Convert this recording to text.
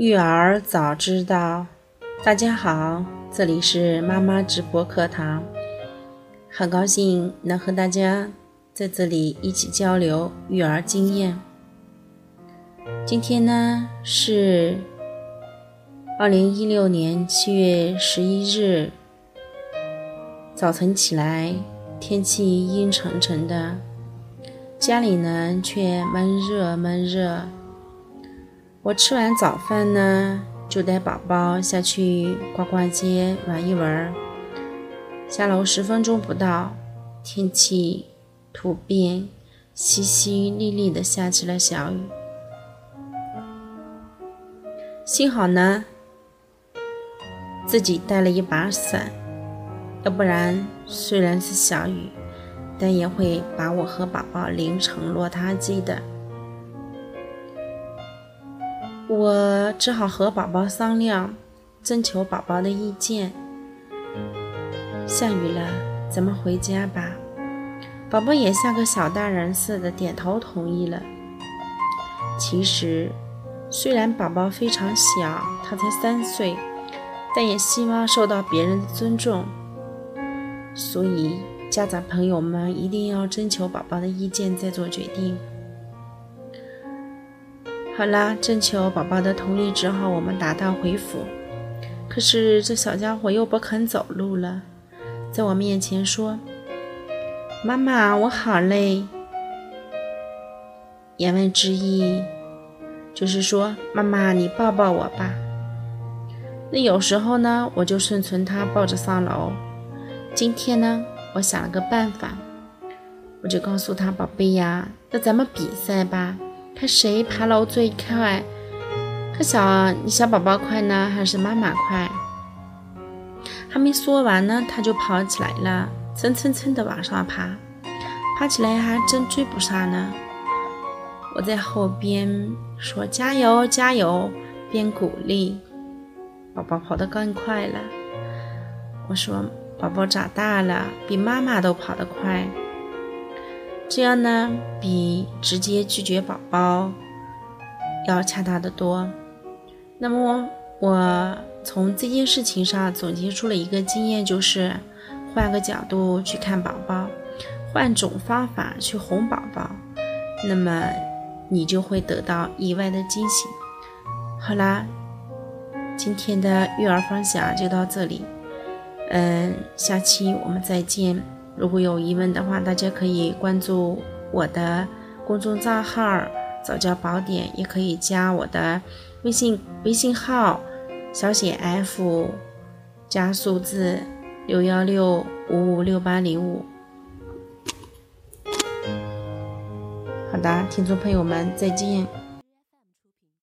育儿早知道，大家好，这里是妈妈直播课堂，很高兴能和大家在这里一起交流育儿经验。今天呢是二零一六年七月十一日早晨起来，天气阴沉沉的，家里呢却闷热闷热。我吃完早饭呢，就带宝宝下去逛逛街玩一玩。下楼十分钟不到，天气突变，淅淅沥沥的下起了小雨。幸好呢，自己带了一把伞，要不然虽然是小雨，但也会把我和宝宝淋成落汤鸡的。我只好和宝宝商量，征求宝宝的意见。下雨了，咱们回家吧。宝宝也像个小大人似的点头同意了。其实，虽然宝宝非常小，他才三岁，但也希望受到别人的尊重。所以，家长朋友们一定要征求宝宝的意见再做决定。好啦，征求宝宝的同意之后，我们打道回府。可是这小家伙又不肯走路了，在我面前说：“妈妈，我好累。”言外之意就是说：“妈妈，你抱抱我吧。”那有时候呢，我就顺从他抱着上楼。今天呢，我想了个办法，我就告诉他：“宝贝呀，那咱们比赛吧。”看谁爬楼最快？看小你小宝宝快呢，还是妈妈快？还没说完呢，他就跑起来了，蹭蹭蹭的往上爬，爬起来还真追不上呢。我在后边说加油加油，边鼓励宝宝跑得更快了。我说宝宝长大了，比妈妈都跑得快。这样呢，比直接拒绝宝宝要恰当的多。那么，我从这件事情上总结出了一个经验，就是换个角度去看宝宝，换种方法去哄宝宝，那么你就会得到意外的惊喜。好啦，今天的育儿分享就到这里，嗯，下期我们再见。如果有疑问的话，大家可以关注我的公众账号“早教宝典”，也可以加我的微信微信号小写 f 加数字六幺六五五六八零五。好的，听众朋友们，再见。